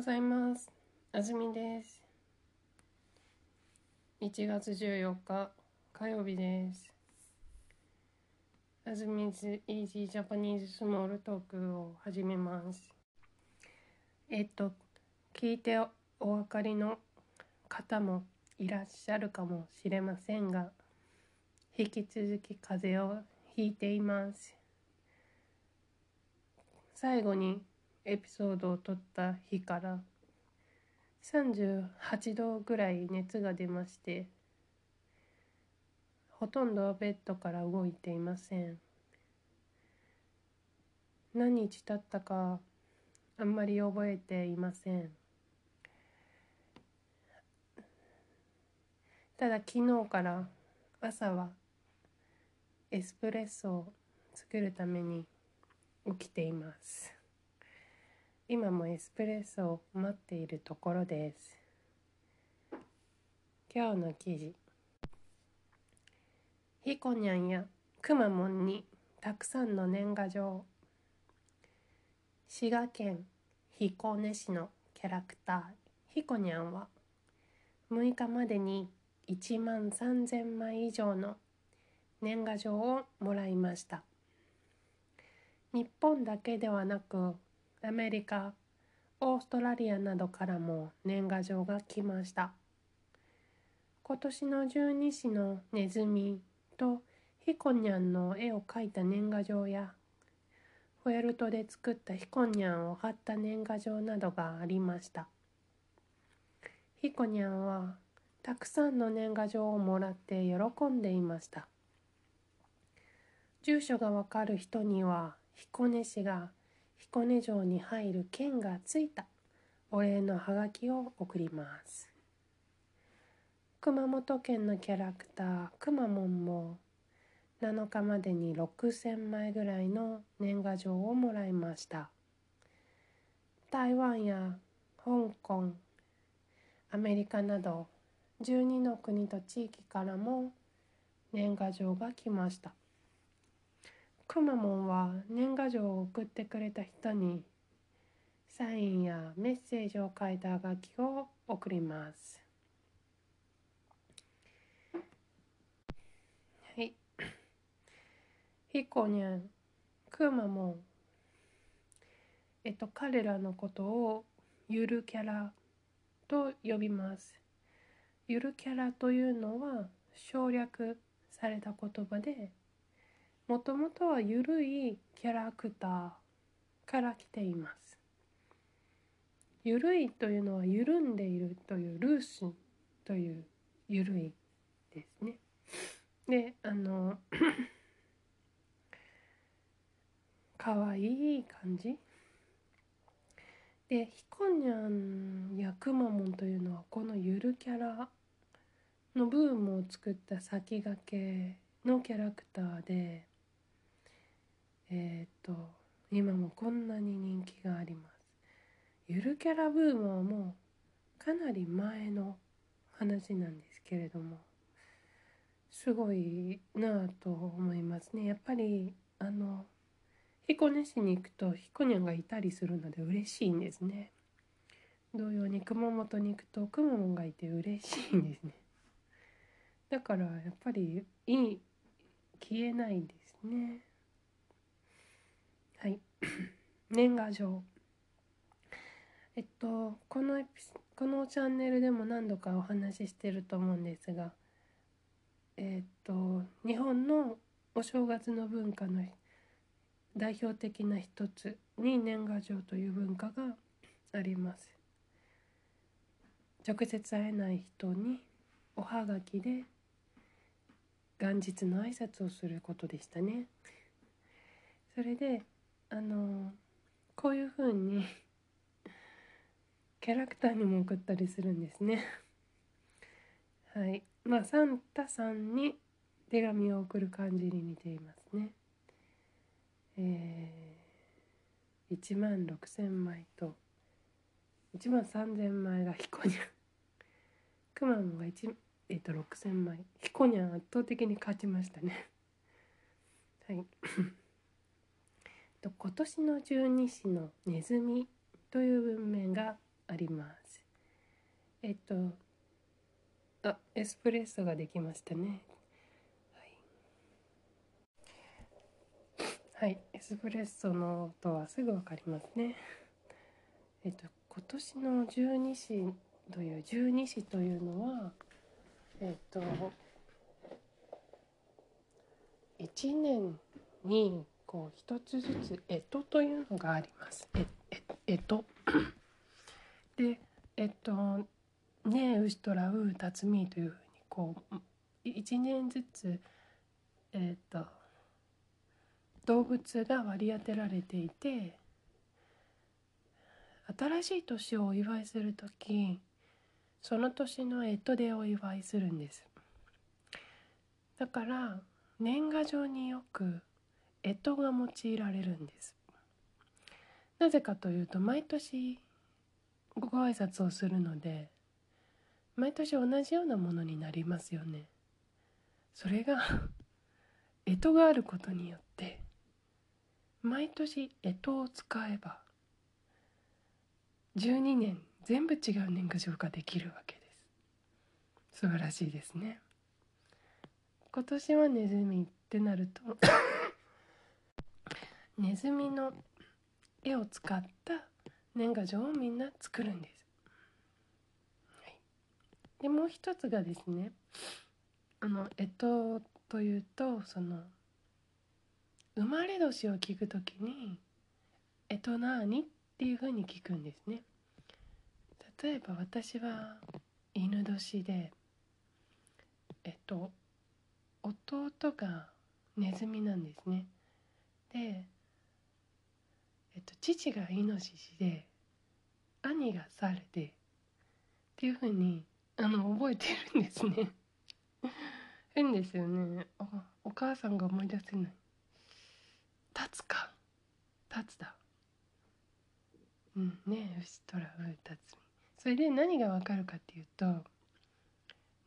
ございます。あずみです。1月14日火曜日です。あずみズイージージャパニーズスモールトークを始めます。えっと、聞いてお分かりの方もいらっしゃるかもしれませんが、引き続き風邪をひいています。最後にエピソードを撮った日から38度ぐらい熱が出ましてほとんどベッドから動いていません。何日経ったかあんまり覚えていません。ただ昨日から朝はエスプレッソを作るために起きています。今もエスプレッソを待っているところです。今日の記事。ひこにゃんやくまモンにたくさんの年賀状。滋賀県彦根市のキャラクター。ひこにゃんは6日までに1万3000枚以上の年賀状をもらいました。日本だけではなくアメリカオーストラリアなどからも年賀状が来ました。今年の十二支のネズミとヒコニャンの絵を描いた年賀状やフェルトで作ったヒコニャンを貼った年賀状などがありました。ヒコニャンはたくさんの年賀状をもらって喜んでいました。住所がわかる人には彦根市が彦根城に入る券がついた。お礼のハガキを送ります。熊本県のキャラクターくまモンも7日までに6,000枚ぐらいの年賀状をもらいました。台湾や香港アメリカなど12の国と地域からも年賀状が来ました。くまモンは年賀状を送ってくれた人にサインやメッセージを書いた楽器を送ります。はい。ひこにゃん、くまモン。えっと、彼らのことをゆるキャラと呼びます。ゆるキャラというのは省略された言葉で、もともとはゆるいキャラクターから来ています。ゆるいというのは緩んでいるというルースというゆるいですね。で、あのかわいい感じ。で、ひこにゃんやくまモンというのはこのゆるキャラのブームを作った先駆けのキャラクターで、えっ、と今もこんなに人気があります。ゆるキャラブームはもうかなり前の話なんですけれどもすごいなぁと思いますね。やっぱりあの彦根市に行くとひこにゃんがいたりするので嬉しいんですね。同様に熊本に行くとくまモンがいて嬉しいんですね。だからやっぱりいい消えないんですね。年賀状。えっとこのエピこのチャンネルでも何度かお話ししてると思うんですがえっと日本のお正月の文化の代表的な一つに年賀状という文化があります。直接会えない人におはがきで元日の挨拶をすることでしたね。それであのこういう風にキャラクターにも送ったりするんですね。はい。まあサンタさんに手紙を送る感じに似ていますね。えー、1万6,000枚と1万3,000枚がヒコニャンくまモが1えっ、と6,000枚。ヒコニャン圧倒的に勝ちましたね。はい。と今年の十二支のネズミという文面があります。えっとあエスプレッソができましたね。はい、はい、エスプレッソの音はすぐわかりますね。えっと今年の十二支という十二支というのはえっと一年にこう一つずつ干支というのがあります。ええ干支 でえっとねウシトラウタツミというふうにこう一年ずつえっと動物が割り当てられていて新しい年をお祝いする時その年の干支でお祝いするんですだから年賀状によく干支が用いられるんです。なぜかというと毎年ご挨拶をするので毎年同じようなものになりますよね。それが干支 があることによって毎年干支を使えば12年全部違う年賀状ができるわけです。素晴らしいですね。今年はネズミってなるとネズミの絵を使った年賀状をみんな作るんです。はい、でもう一つがですねあの干支というとその生まれ年を聞くときに「干支何?」っていうふうに聞くんですね。例えば私は犬年でえっと弟がネズミなんですね。でえっと、父がイノシシで兄がサルでっていうふうにあの覚えてるんですね。変ですよね。お母さんが思い出せない。立つか。立つだ。うんねえ牛トラウ立つ。それで何がわかるかっていうと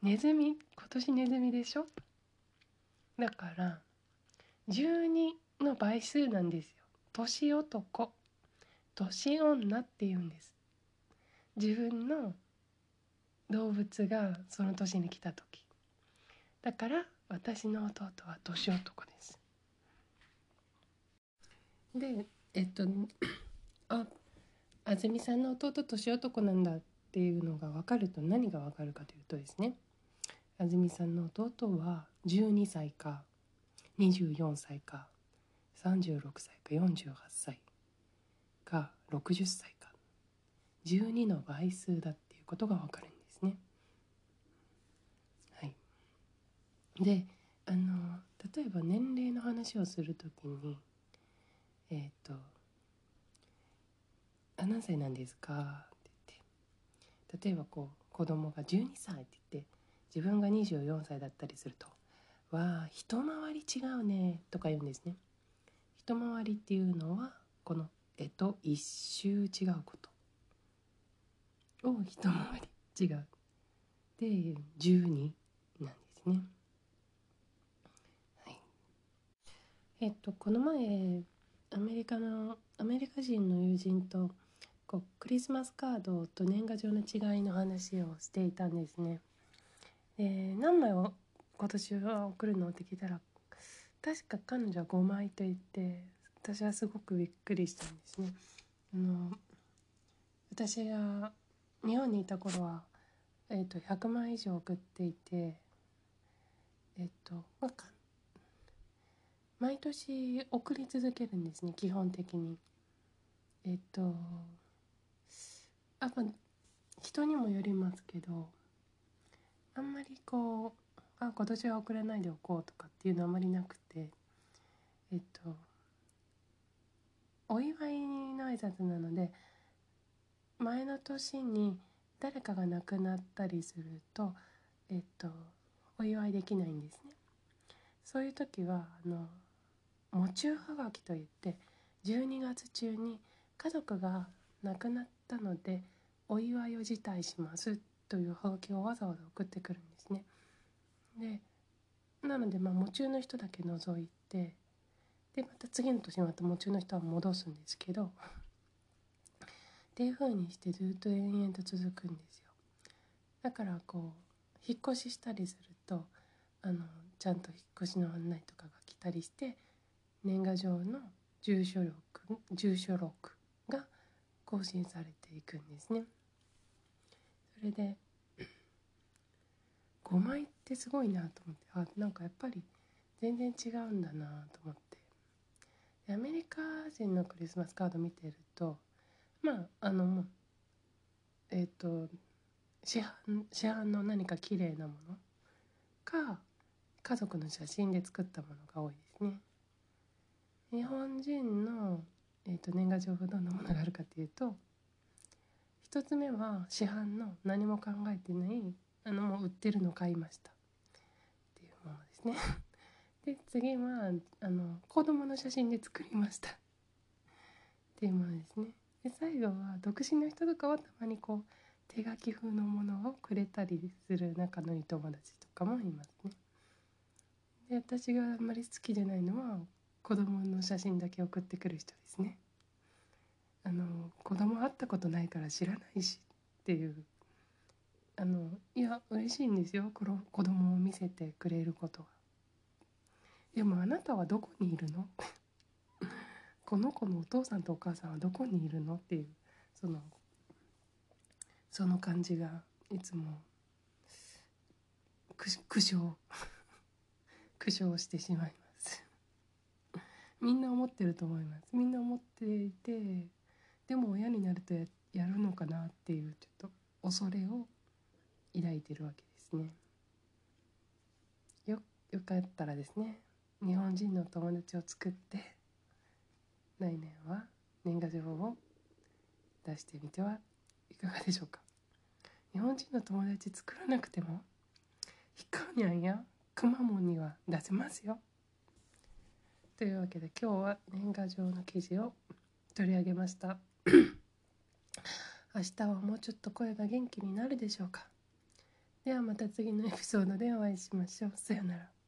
ネズミ今年ネズミでしょ？だから12の倍数なんですよ。年男。年女って言うんです。自分の動物がその年に来た時。だから私の弟は年男です。でえっとあ安住さんの弟年男なんだっていうのが分かると何が分かるかというとですね。安住さんの弟は12歳か24歳か36歳か48歳。か60歳か12の倍数だっていうことがわかるんですね。はい、であの例えば年齢の話をするときにえっ、ー、と「あ何歳なんですか?」って言って例えばこう子供が12歳って言って自分が24歳だったりすると「わあ一回り違うね」とか言うんですね。一回りっていうのはこの絵と一周違うこと。を一回り。違う。で12なんですね。はい、えっとこの前アメリカのアメリカ人の友人とこうクリスマスカードと年賀状の違いの話をしていたんですね。で何枚を今年は送るの？って聞いたら確か彼女は5枚と言って私はすごくびっくりしたんですね。あの私が日本にいた頃は、えーと、100枚以上送っていてえっ、ー、と、毎年送り続けるんですね基本的に。えっ、ー、とあまあ人にもよりますけどあんまりこうあ今年は遅れないでおこうとかっていうのはあまりなくてえっとお祝いの挨拶なので前の年に誰かが亡くなったりするとえっとお祝いできないんですねそういう時はあの喪中はがきといって12月中に家族が亡くなったのでお祝いを辞退しますというはがきをわざわざ送ってくるんですね。でなのでまあ夢中の人だけ除いてでまた次の年また夢中の人は戻すんですけどっていう風にしてずっと延々と続くんですよ。だからこう引っ越ししたりするとあのちゃんと引っ越しの案内とかが来たりして年賀状の住所録住所録が更新されていくんですね。それで5枚ってすごいなと思ってあなんかやっぱり全然違うんだなと思って。アメリカ人のクリスマスカード見てるとまああのえっ、ー、と市販市販の何か綺麗なものか家族の写真で作ったものが多いですね。日本人の、えーと、年賀状はどんなものがあるかというと1つ目は市販の何も考えてないあのもう売ってるの買いましたっていうものですね。で次はあの子供の写真で作りました っていうものですね。で最後は独身の人とかはたまにこう手書き風のものをくれたりする仲のいい友達とかもいますね。で私があんまり好きじゃないのは子供の写真だけ送ってくる人ですね。あの子供会ったことないから知らないしっていうあのいや嬉しいんですよ子供を見せてくれることは。でもあなたはどこにいるの この子のお父さんとお母さんはどこにいるの？っていうそのその感じがいつも苦笑 苦笑してしまいます。みんな思ってると思います。みんな思っていてでも親になるとややるのかなっていうちょっと恐れを抱いてるわけですね。よよかったらですね。日本人の友達を作って来年は年賀状を出してみてはいかがでしょうか。日本人の友達作らなくてもひかにゃんやくまモンには出せますよ。というわけで今日は年賀状の記事を取り上げました。明日はもうちょっと声が元気になるでしょうか。ではまた次のエピソードでお会いしましょう。さようなら。